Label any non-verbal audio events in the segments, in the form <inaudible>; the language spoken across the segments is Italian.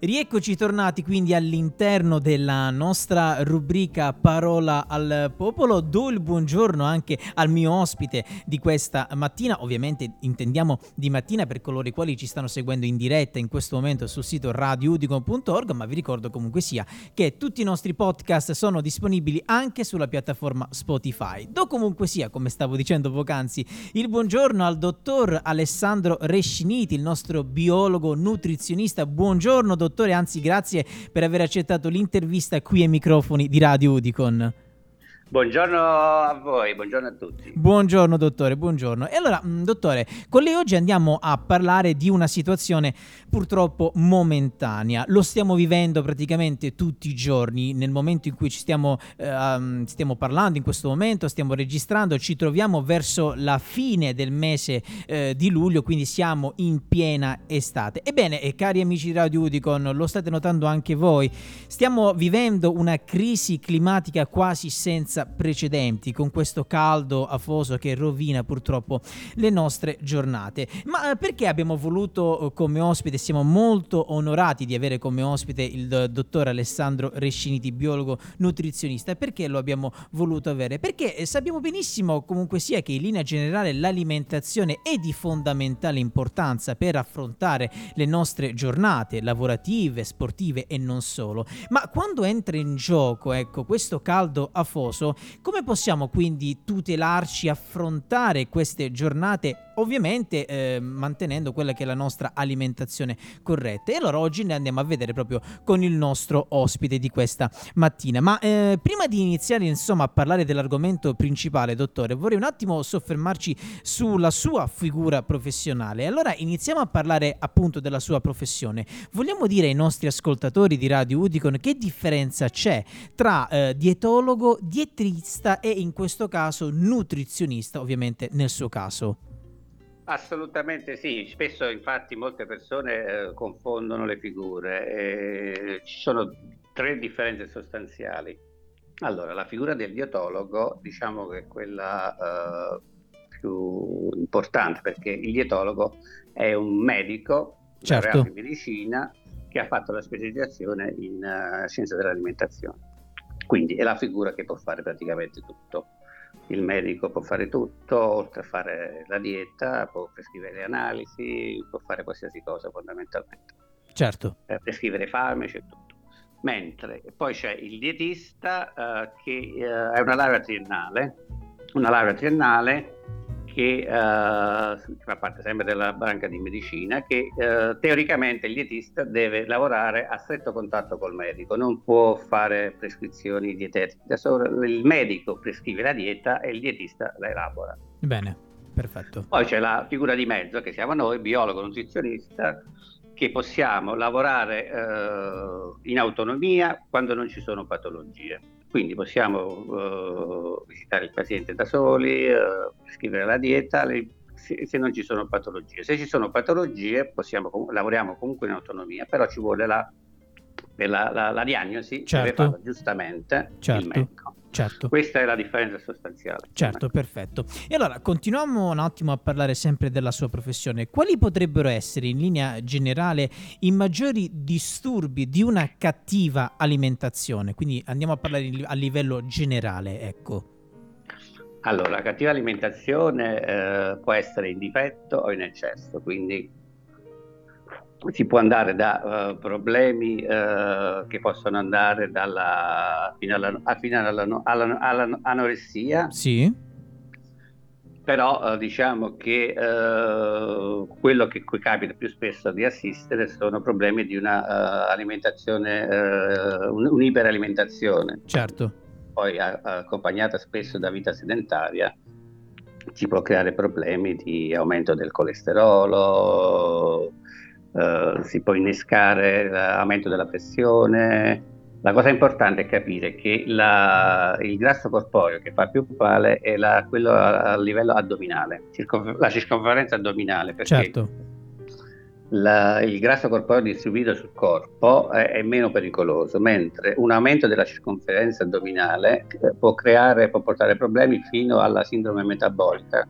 Rieccoci tornati quindi all'interno della nostra rubrica Parola al Popolo. Do il buongiorno anche al mio ospite di questa mattina. Ovviamente intendiamo di mattina per coloro i quali ci stanno seguendo in diretta in questo momento sul sito radioudicon.org, ma vi ricordo comunque sia che tutti i nostri podcast sono disponibili anche sulla piattaforma Spotify. Do comunque sia, come stavo dicendo poc'anzi, il buongiorno al dottor Alessandro Resciniti, il nostro biologo nutrizionista. Buongiorno dottor dottore, anzi grazie per aver accettato l'intervista qui ai microfoni di Radio Udicon. Buongiorno a voi, buongiorno a tutti. Buongiorno dottore, buongiorno. E allora, mm, dottore, con lei oggi andiamo a parlare di una situazione purtroppo momentanea. Lo stiamo vivendo praticamente tutti i giorni, nel momento in cui ci stiamo, eh, stiamo parlando, in questo momento stiamo registrando, ci troviamo verso la fine del mese eh, di luglio, quindi siamo in piena estate. Ebbene, eh, cari amici di Radio Udicon, lo state notando anche voi, stiamo vivendo una crisi climatica quasi senza senza precedenti con questo caldo afoso che rovina purtroppo le nostre giornate. Ma eh, perché abbiamo voluto eh, come ospite, siamo molto onorati di avere come ospite il dottor Alessandro Resciniti, biologo nutrizionista. Perché lo abbiamo voluto avere? Perché eh, sappiamo benissimo comunque sia che in linea generale l'alimentazione è di fondamentale importanza per affrontare le nostre giornate lavorative, sportive e non solo. Ma quando entra in gioco, ecco, questo caldo afoso, come possiamo quindi tutelarci, affrontare queste giornate ovviamente eh, mantenendo quella che è la nostra alimentazione corretta. E allora oggi ne andiamo a vedere proprio con il nostro ospite di questa mattina. Ma eh, prima di iniziare insomma a parlare dell'argomento principale, dottore, vorrei un attimo soffermarci sulla sua figura professionale. Allora iniziamo a parlare appunto della sua professione. Vogliamo dire ai nostri ascoltatori di Radio Udicon che differenza c'è tra eh, dietologo, dietrista e in questo caso nutrizionista, ovviamente nel suo caso. Assolutamente sì, spesso infatti molte persone eh, confondono le figure. Eh, ci sono tre differenze sostanziali. Allora, la figura del dietologo diciamo che è quella eh, più importante perché il dietologo è un medico certo. in medicina che ha fatto la specializzazione in uh, scienza dell'alimentazione. Quindi è la figura che può fare praticamente tutto il medico può fare tutto, oltre a fare la dieta, può prescrivere le analisi, può fare qualsiasi cosa fondamentalmente. Certo. Per prescrivere farmaci e tutto. Mentre poi c'è il dietista eh, che eh, è una laurea triennale, una laurea triennale che eh, fa parte sempre della branca di medicina, che eh, teoricamente il dietista deve lavorare a stretto contatto col medico, non può fare prescrizioni dietetiche, da solo il medico prescrive la dieta e il dietista la elabora. Bene, perfetto. Poi c'è la figura di mezzo che siamo noi, biologo nutrizionista, che possiamo lavorare eh, in autonomia quando non ci sono patologie. Quindi possiamo uh, visitare il paziente da soli, uh, scrivere la dieta le, se, se, non ci sono patologie. Se ci sono patologie possiamo, lavoriamo comunque in autonomia, però ci vuole la, la, la, la diagnosi certo. giustamente certo. il medico. Certo. Questa è la differenza sostanziale. Certo, perfetto. E allora continuiamo un attimo a parlare sempre della sua professione. Quali potrebbero essere in linea generale i maggiori disturbi di una cattiva alimentazione? Quindi andiamo a parlare a livello generale, ecco. Allora, la cattiva alimentazione eh, può essere in difetto o in eccesso, quindi si può andare da uh, problemi uh, che possono andare dalla, fino, alla, fino alla, alla, all'anoressia. Sì. Però uh, diciamo che quello che cui capita più spesso di assistere sono problemi di una alimentazione, un, un'iperalimentazione. Certo. Poi accompagnata spesso da vita sedentaria ci può creare problemi di aumento del colesterolo, eh, si può innescare l'aumento della pressione. La cosa importante è capire che la, il grasso corporeo che fa più male è la, quello a, a, livello addominale, circonfer- la circonferenza addominale, perché certo. la, il grasso corporeo distribuito sul corpo è, è, meno pericoloso, mentre un aumento della circonferenza addominale eh, può creare, può portare problemi fino alla sindrome metabolica,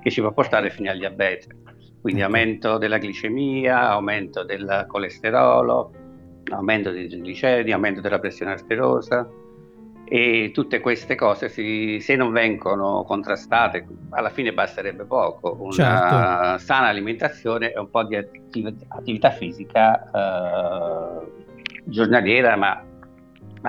che ci può portare fino al diabete quindi aumento della glicemia, aumento del colesterolo, aumento dei trigliceridi, aumento della pressione arteriosa e tutte queste cose si, se non vengono contrastate alla fine basterebbe poco, una certo. sana alimentazione e un po' di attività fisica eh, giornaliera ma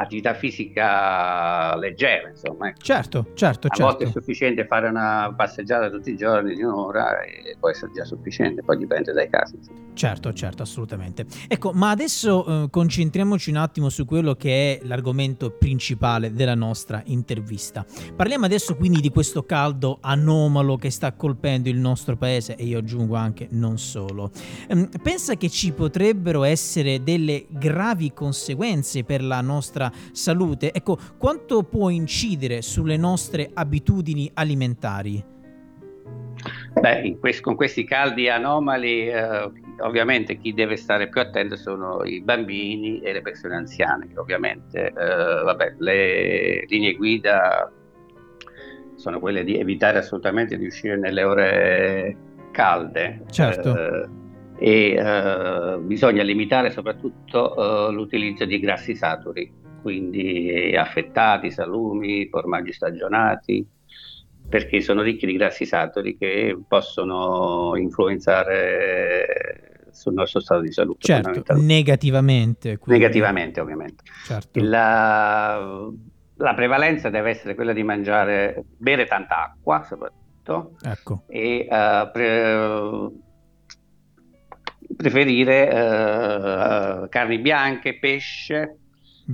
attività fisica leggera, insomma. Ecco. Certo, certo, A certo. volte è sufficiente fare una passeggiata tutti i giorni di un'ora e può essere già sufficiente, poi dipende dai casi. Insomma. Certo, certo, assolutamente. Ecco, ma adesso eh, concentriamoci un attimo su quello che è l'argomento principale della nostra intervista. Parliamo adesso quindi di questo caldo anomalo che sta colpendo il nostro paese e io aggiungo anche non solo. Ehm, pensa che ci potrebbero essere delle gravi conseguenze per la nostra salute? Ecco, quanto può incidere sulle nostre abitudini alimentari? Beh, quest- con questi caldi anomali, eh, ovviamente chi deve stare più attento sono i bambini e le persone anziane. Ovviamente, eh, vabbè, le linee guida sono quelle di evitare assolutamente di uscire nelle ore calde. Certo. Eh, e eh, bisogna limitare soprattutto eh, l'utilizzo di grassi saturi, quindi affettati, salumi, formaggi stagionati perché sono ricchi di grassi saturi che possono influenzare sul nostro stato di salute. Certo, negativamente. Quindi. Negativamente, ovviamente. Certo. La, la, prevalenza deve essere quella di mangiare, bere tanta acqua soprattutto, ecco. e uh, pre, preferire uh, carni bianche, pesce,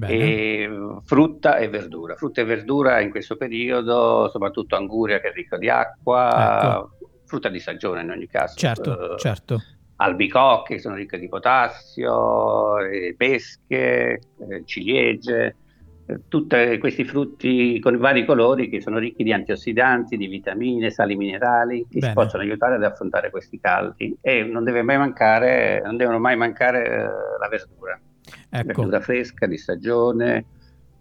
e frutta e verdura. Frutta e verdura in questo periodo, soprattutto anguria che è ricca di acqua, ecco. frutta di stagione in ogni caso. Certo, uh, certo. Albicocche che sono ricche di potassio, pesche, eh, ciliegie, eh, tutti questi frutti con vari colori che sono ricchi di antiossidanti, di vitamine, sali minerali che Bene. ci possono aiutare ad affrontare questi caldi e non deve mai mancare, non devono mai mancare eh, la verdura ecco. verdura fresca di stagione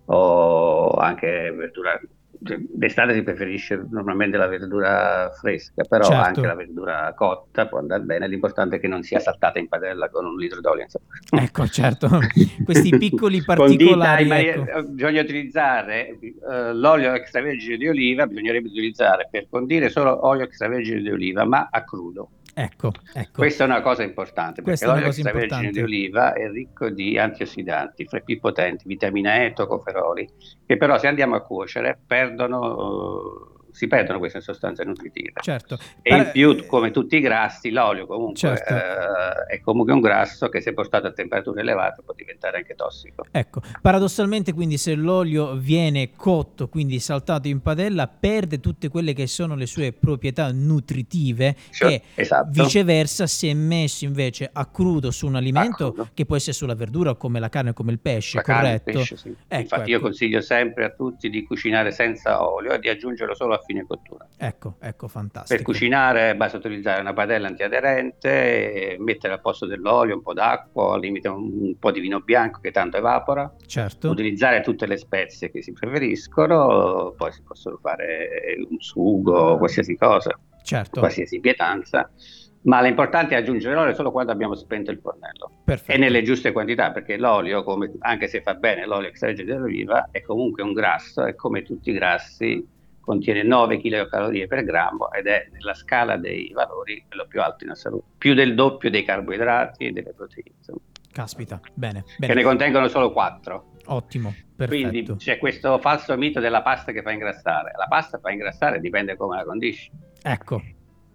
o anche verdura d'estate si preferisce normalmente la verdura fresca, però certo. anche la verdura cotta può andare bene, l'importante è che non sia saltata in padella con un litro d'olio. Insomma. Ecco, <laughs> certo, questi piccoli <laughs> particolari. Ecco. Eh, bisogna utilizzare uh, l'olio extravergine di oliva, bisognerebbe utilizzare per condire solo olio extravergine di oliva, ma a crudo. Ecco, ecco. Questa è una cosa importante perché l'olio extravergine di oliva è ricco di antiossidanti, fra i più potenti, vitamina E tocoferoli, che però se andiamo a cuocere perdono si perdono queste sostanze nutritive. Certo. E in più, come tutti i grassi, l'olio comunque certo. eh, è comunque un grasso che se portato a temperature elevate può diventare anche tossico. Ecco, paradossalmente quindi se l'olio viene cotto, quindi saltato in padella, perde tutte quelle che sono le sue proprietà nutritive cioè, che esatto. viceversa se messo invece a crudo su un alimento che può essere sulla verdura come la carne come il pesce, la corretto? Carne, pesce, sì. ecco, Infatti ecco. io consiglio sempre a tutti di cucinare senza olio e di aggiungerlo solo a fine cottura. Ecco, ecco, fantastico. Per cucinare basta utilizzare una padella antiaderente, mettere al posto dell'olio un po' d'acqua, al limite un, po' di vino bianco che tanto evapora, certo. utilizzare tutte le spezie che si preferiscono, poi si possono fare un sugo, qualsiasi cosa, certo. qualsiasi pietanza ma l'importante è aggiungere l'olio solo quando abbiamo spento il fornello Perfetto. e nelle giuste quantità perché l'olio, come, anche se fa bene l'olio extravergine d'oliva, è comunque un grasso e come tutti i grassi contiene 9 kcal per grammo ed è nella scala dei valori quello più alto in assoluto, più del doppio dei carboidrati e delle proteine. Insomma. Caspita, bene, bene. Che ne contengono solo 4. Ottimo, perfetto. Quindi c'è questo falso mito della pasta che fa ingrassare. La pasta fa ingrassare, dipende come la condisci. Ecco,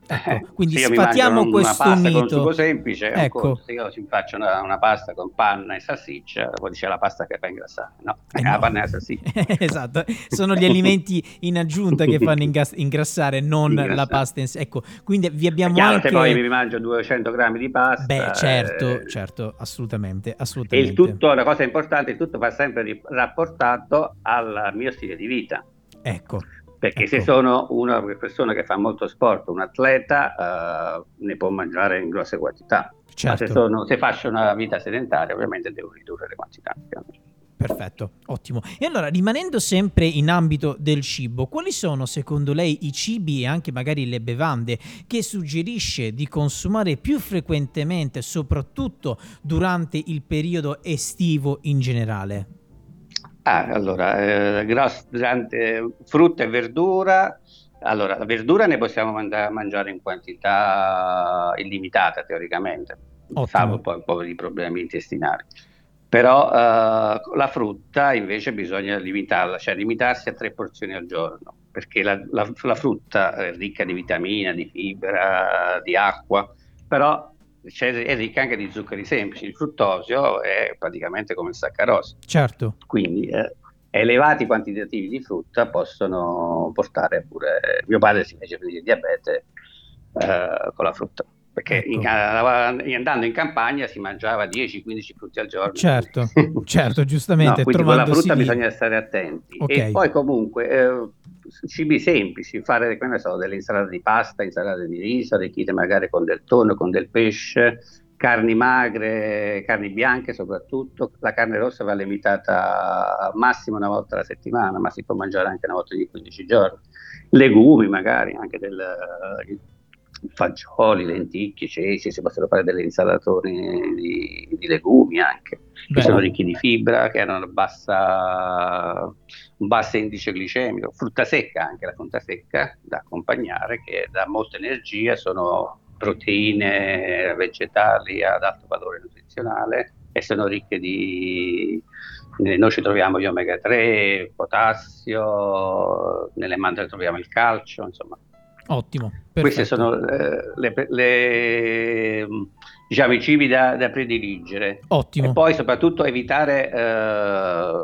Ecco, quindi sfatiamo questo una pasta mito. Con un semplice, ecco. se io ci faccio una, una, pasta con panna e salsiccia, poi dice la pasta che fa ingrassare. No, eh no. la panna e la salsiccia. <laughs> esatto, sono gli alimenti in aggiunta che fanno ingas- ingrassare, non ingrassare. la pasta in sé. Ecco, quindi vi abbiamo chiaro, anche... Se poi mi mangio 200 grammi di pasta... Beh, certo, eh... certo, assolutamente, assolutamente. E il tutto, una cosa importante, il tutto va sempre rapportato al mio stile di vita. Ecco perché ecco. se sono una persona che fa molto sport, un atleta, uh, ne può mangiare in grosse quantità. Certo. Ma se, sono, se faccio una vita sedentaria, ovviamente devo ridurre le quantità. Perfetto, ottimo. E allora, rimanendo sempre in ambito del cibo, quali sono secondo lei i cibi e anche magari le bevande che suggerisce di consumare più frequentemente, soprattutto durante il periodo estivo in generale? Ah, allora, eh, gross, durante frutta e verdura, allora, la verdura ne possiamo manda- mangiare in quantità illimitata teoricamente, salvo poi un po' di problemi intestinali. Però eh, la frutta invece bisogna limitarla, cioè limitarsi a tre porzioni al giorno, perché la, la, la frutta è ricca di vitamina, di fibra, di acqua, però è ricca anche di zuccheri semplici. Il fruttosio è praticamente come il saccarosio. Certo. Quindi eh, elevati quantitativi di frutta possono portare pure... Mio padre si fece venire diabete eh, con la frutta. Perché ecco. in, andando in campagna si mangiava 10-15 frutti al giorno. Certo, <laughs> certo, giustamente. no, quindi con la frutta lì. bisogna stare attenti. Okay. E poi comunque eh, cibi semplici, fare so, delle insalate di pasta, insalate di riso, arricchite magari con del tonno, con del pesce, carni magre, carni bianche soprattutto. La carne rossa va limitata massimo una volta alla settimana, ma si può mangiare anche una volta ogni 15 giorni. Legumi magari, anche del, fagioli, lenticchie, ceci, si possono fare delle insalatone di, di legumi anche, Beh. che sono ricchi di fibra, che hanno bassa, un basso indice glicemico, frutta secca anche, la frutta secca da accompagnare che dà molta energia, sono proteine vegetali ad alto valore nutrizionale e sono ricche di noi ci troviamo gli omega 3, potassio, nelle mandorle troviamo il calcio, insomma Ottimo. Perfetto. Questi sono eh, le, le, diciamo, i cibi da, da, prediligere. Ottimo. E poi soprattutto evitare eh,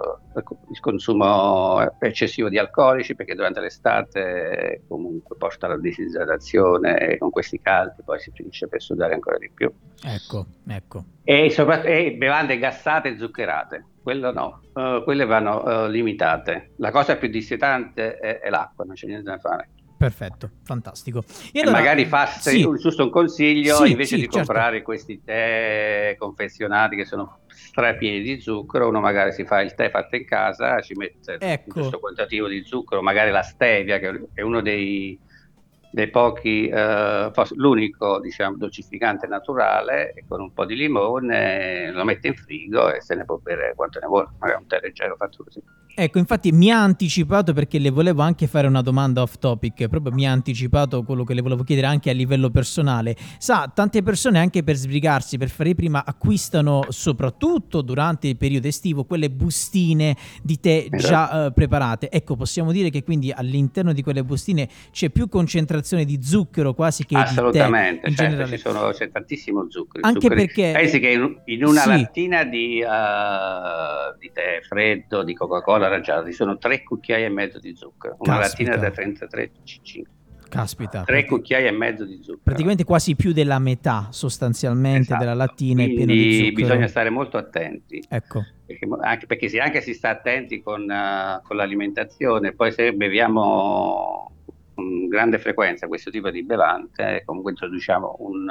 il consumo eccessivo di alcolici perché durante l'estate comunque porta alla disidratazione e con questi caldi poi si finisce per sudare ancora di più. Ecco, ecco. E, e bevande gassate e zuccherate. Quello no, uh, quelle vanno uh, limitate. La cosa più dissetante è, è l'acqua, non c'è niente da fare. Perfetto, fantastico. E, allora, magari fate sì. giusto un consiglio, sì, invece sì, di certo. comprare questi tè confezionati che sono strapieni di zucchero, uno magari si fa il tè fatto in casa, ci mette ecco. questo quantitativo di zucchero, magari la stevia, che è uno dei dei pochi, eh, l'unico diciamo, dolcificante naturale con un po' di limone lo mette in frigo e se ne può bere quanto ne vuole, magari un tè leggero fatto così. Ecco, infatti mi ha anticipato perché le volevo anche fare una domanda off topic, proprio mi ha anticipato quello che le volevo chiedere anche a livello personale. Sa, tante persone anche per sbrigarsi, per fare prima, acquistano soprattutto durante il periodo estivo quelle bustine di tè esatto. già uh, preparate. Ecco, possiamo dire che quindi all'interno di quelle bustine c'è più concentrazione concentrazione di zucchero quasi che Assolutamente, di tè. Certo, c'è tantissimo zucchero. Anche perché... Pensi che in, in una sì. lattina di, uh, di, tè freddo, di Coca-Cola arrangiata, ci sono tre cucchiai e mezzo di zucchero. Una Caspita. lattina da 33 cc. Caspita. Tre cucchiai e mezzo di zucchero. Praticamente quasi più della metà sostanzialmente esatto. della lattina Quindi è pieno di zucchero. bisogna stare molto attenti. Ecco. Perché anche, perché se anche si sta attenti con, uh, con l'alimentazione, poi se beviamo con grande frequenza questo tipo di bevande, comunque introduciamo un,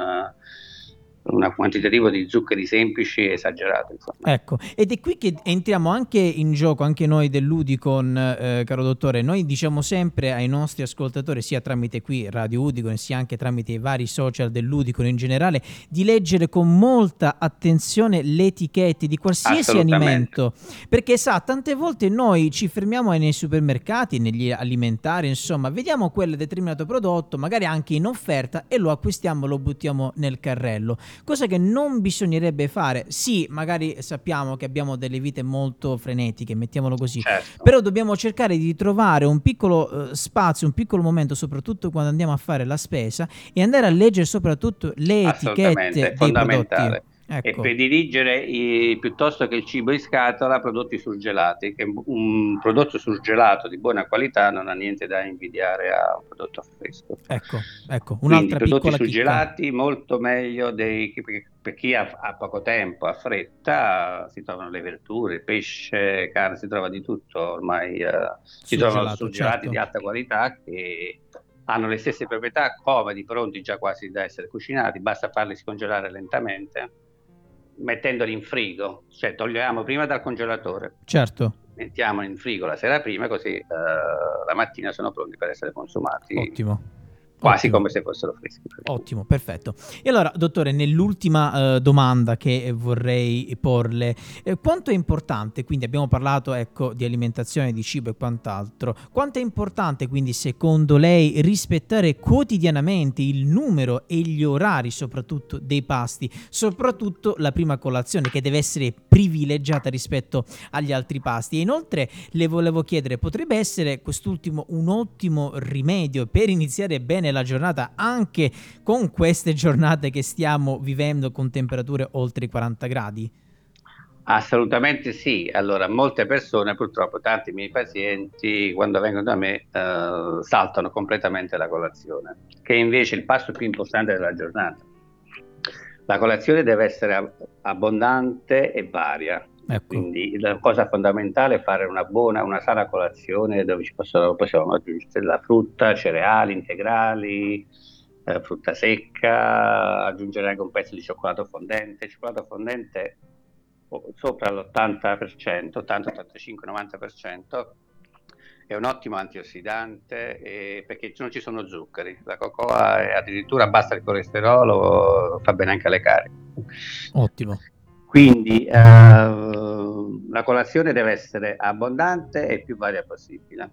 un quantitativo di zuccheri semplici esagerato. Insomma. Ecco, ed è qui che entriamo anche in gioco, anche noi del Ludicon, eh, caro dottore. Noi diciamo sempre ai nostri ascoltatori, sia tramite qui Radio Udicon, sia anche tramite i vari social del Ludicon in generale, di leggere con molta attenzione le etichette di qualsiasi alimento. Perché sa, tante volte noi ci fermiamo nei supermercati, negli alimentari, insomma, vediamo quel determinato prodotto, magari anche in offerta, e lo acquistiamo, lo buttiamo nel carrello cosa che non bisognerebbe fare. Sì, magari sappiamo che abbiamo delle vite molto frenetiche, mettiamolo così, certo. però dobbiamo cercare di trovare un piccolo uh, spazio, un piccolo momento, soprattutto quando andiamo a fare la spesa e andare a leggere soprattutto le etichette dei prodotti. Ecco. e prediligere i, piuttosto che il cibo in scatola prodotti surgelati, che un prodotto surgelato di buona qualità non ha niente da invidiare a un prodotto fresco. Ecco, ecco, un'altra Quindi, prodotti surgelati chicca. molto meglio dei, per chi ha, ha, poco tempo, ha fretta, si trovano le verdure, il pesce, carne, si trova di tutto ormai, eh, si trovano surgelati certo. di alta qualità che hanno le stesse proprietà comodi, pronti già quasi da essere cucinati, basta farli scongelare lentamente mettendoli in frigo, cioè togliamo prima dal congelatore. Certo. Mettiamo in frigo la sera prima così eh, la mattina sono pronti per essere consumati. Ottimo quasi Ottimo. come se fossero freschi. Ottimo, perfetto. E allora, dottore, nell'ultima uh, domanda che vorrei porle, eh, quanto è importante, quindi abbiamo parlato ecco, di alimentazione, di cibo e quant'altro, quanto è importante quindi secondo lei rispettare quotidianamente il numero e gli orari soprattutto dei pasti, soprattutto la prima colazione che deve essere privilegiata rispetto agli altri pasti? E inoltre le volevo chiedere, potrebbe essere quest'ultimo un ottimo rimedio per iniziare bene bene la giornata anche con queste giornate che stiamo vivendo con temperature oltre i 40 gradi? Assolutamente sì. Allora, molte persone, purtroppo tanti miei pazienti, quando vengono da me, eh, saltano completamente la colazione, che è invece il passo più importante della giornata. La colazione deve essere abbondante e varia. Ecco. Quindi la cosa fondamentale è fare una buona, una sana colazione dove ci possono, possiamo aggiungere la frutta, cereali integrali, eh, frutta secca, aggiungere anche un pezzo di cioccolato fondente. Il cioccolato fondente sopra l'80%, 80, 85, 90%, è un ottimo antiossidante eh, perché non ci sono zuccheri. La cocoa è addirittura abbassa il colesterolo, fa bene anche alle cariche. Ottimo. Quindi eh, la colazione deve essere abbondante e più varia possibile.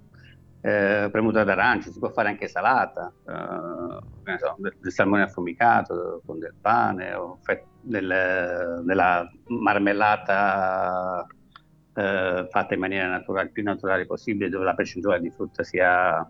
Eh, premuta d'arancia, si può fare anche salata, eh, so, del, del, salmone affumicato con del pane o fe- del, della marmellata eh, fatta in maniera naturale, più naturale possibile, dove la percentuale di frutta sia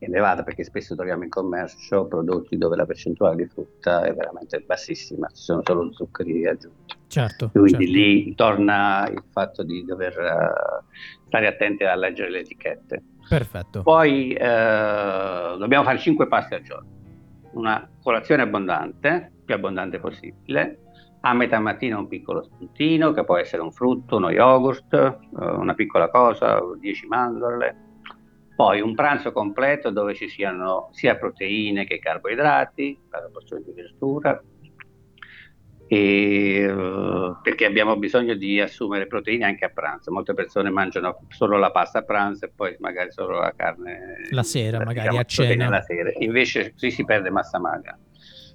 elevata perché spesso troviamo in commercio prodotti dove la percentuale di frutta è veramente bassissima, ci sono solo zuccheri aggiunti. Certo, Quindi certo. lì torna il fatto di dover uh, stare attenti a leggere le etichette. Perfetto. Poi uh, dobbiamo fare 5 passi al giorno, una colazione abbondante, più abbondante possibile, a metà mattina un piccolo spuntino che può essere un frutto, uno yogurt, uh, una piccola cosa, 10 mandorle, poi un pranzo completo dove ci siano sia proteine che carboidrati, la porzione di verdura, e, uh, perché abbiamo bisogno di assumere proteine anche a pranzo. Molte persone mangiano solo la pasta a pranzo e poi magari solo la carne la sera, la, magari diciamo, a cena. La sera. Invece così si perde massa magra.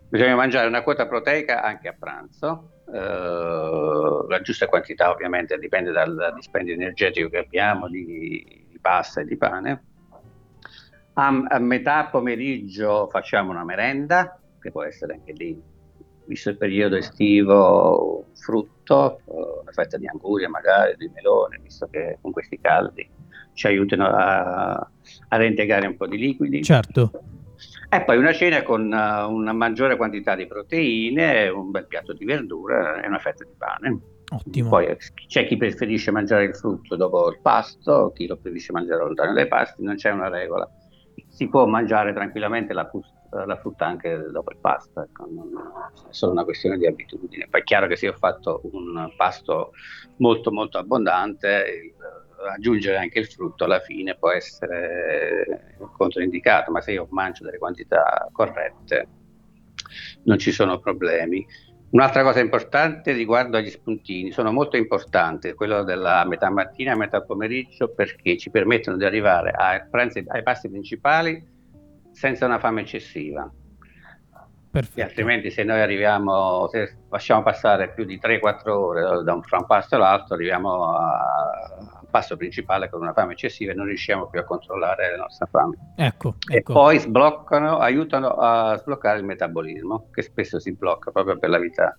Bisogna mangiare una quota proteica anche a pranzo. Uh, la giusta quantità ovviamente dipende dal dispendio energetico che abbiamo di, di pasta e di pane a, a, metà pomeriggio facciamo una merenda, che può essere anche lì, visto il periodo estivo, frutto, una fetta di anguria magari, di melone, visto che con questi caldi ci aiutano a, a reintegrare un po' di liquidi. Certo. E poi una cena con uh, una maggiore quantità di proteine, un bel piatto di verdura e una fetta di pane. Ottimo. Poi c'è chi preferisce mangiare il frutto dopo il pasto, chi lo preferisce mangiare lontano dai pasti, non c'è una regola si può mangiare tranquillamente la, la frutta anche dopo il pasto, ecco, non, è solo una questione di abitudine. Poi è chiaro che se io ho fatto un pasto molto molto abbondante, eh, aggiungere anche il frutto alla fine può essere controindicato, ma se io mangio delle quantità corrette non ci sono problemi. Un'altra cosa importante riguardo agli spuntini, sono molto importanti, quello della metà mattina e metà pomeriggio perché ci permettono di arrivare ai, pranzi, ai pasti principali senza una fame eccessiva. Perfetto. altrimenti se noi arriviamo, se lasciamo passare più di 3-4 ore da un, fra un pasto all'altro, arriviamo al pasto principale con una fame eccessiva e non riusciamo più a controllare la nostra fame. Ecco, e ecco. poi sbloccano, aiutano a sbloccare il metabolismo, che spesso si blocca proprio per la vita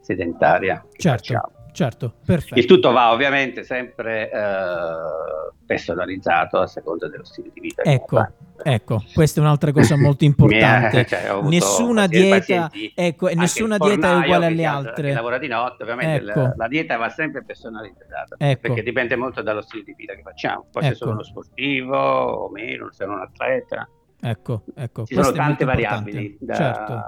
sedentaria. Certo. Facciamo certo, perfetto. Il tutto va ovviamente sempre eh, personalizzato a seconda dello stile di vita. Ecco, ecco, questa è un'altra cosa molto <laughs> importante. <laughs> cioè, nessuna dieta, ecco, nessuna dieta è uguale alle altre. Lavora di notte, ovviamente ecco. la, la, dieta va sempre personalizzata, ecco. perché dipende molto dallo stile di vita che facciamo. Poi ecco. se sono uno sportivo o meno, se sono un atleta. Ecco, ecco. Ci sono tante variabili da, certo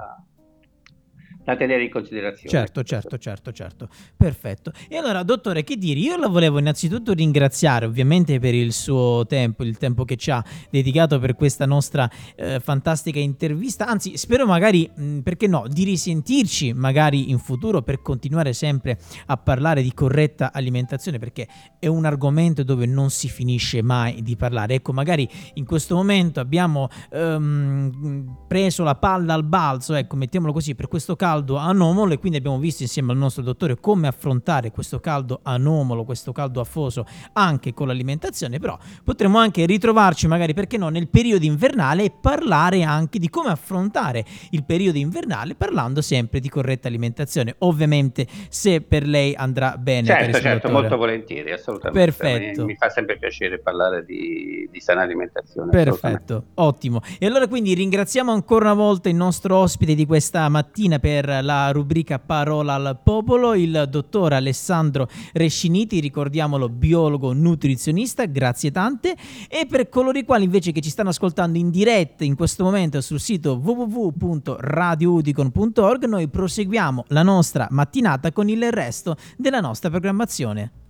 da tenere in considerazione. Certo, certo, certo, certo. Perfetto. E allora, dottore, che dire? Io la volevo innanzitutto ringraziare ovviamente per il suo tempo, il tempo che ci ha dedicato per questa nostra eh, fantastica intervista. Anzi, spero magari, mh, perché no, di risentirci magari in futuro per continuare sempre a parlare di corretta alimentazione, perché è un argomento dove non si finisce mai di parlare. Ecco, magari in questo momento abbiamo ehm, preso la palla al balzo, ecco, mettiamolo così, per questo caso caldo anomalo e quindi abbiamo visto insieme al nostro dottore come affrontare questo caldo anomalo, questo caldo afoso anche con l'alimentazione, però potremmo anche ritrovarci magari perché no nel periodo invernale e parlare anche di come affrontare il periodo invernale parlando sempre di corretta alimentazione, ovviamente se per lei andrà bene. Certo, certo, dottore. molto volentieri, assolutamente. Perfetto. Mi, mi, fa sempre piacere parlare di, di sana alimentazione. Perfetto, ottimo. E allora quindi ringraziamo ancora una volta il nostro ospite di questa mattina per per la rubrica Parola al Popolo, il dottor Alessandro Resciniti, ricordiamolo biologo nutrizionista, grazie tante, e per coloro i quali invece che ci stanno ascoltando in diretta in questo momento sul sito www.radioudicon.org, noi proseguiamo la nostra mattinata con il resto della nostra programmazione.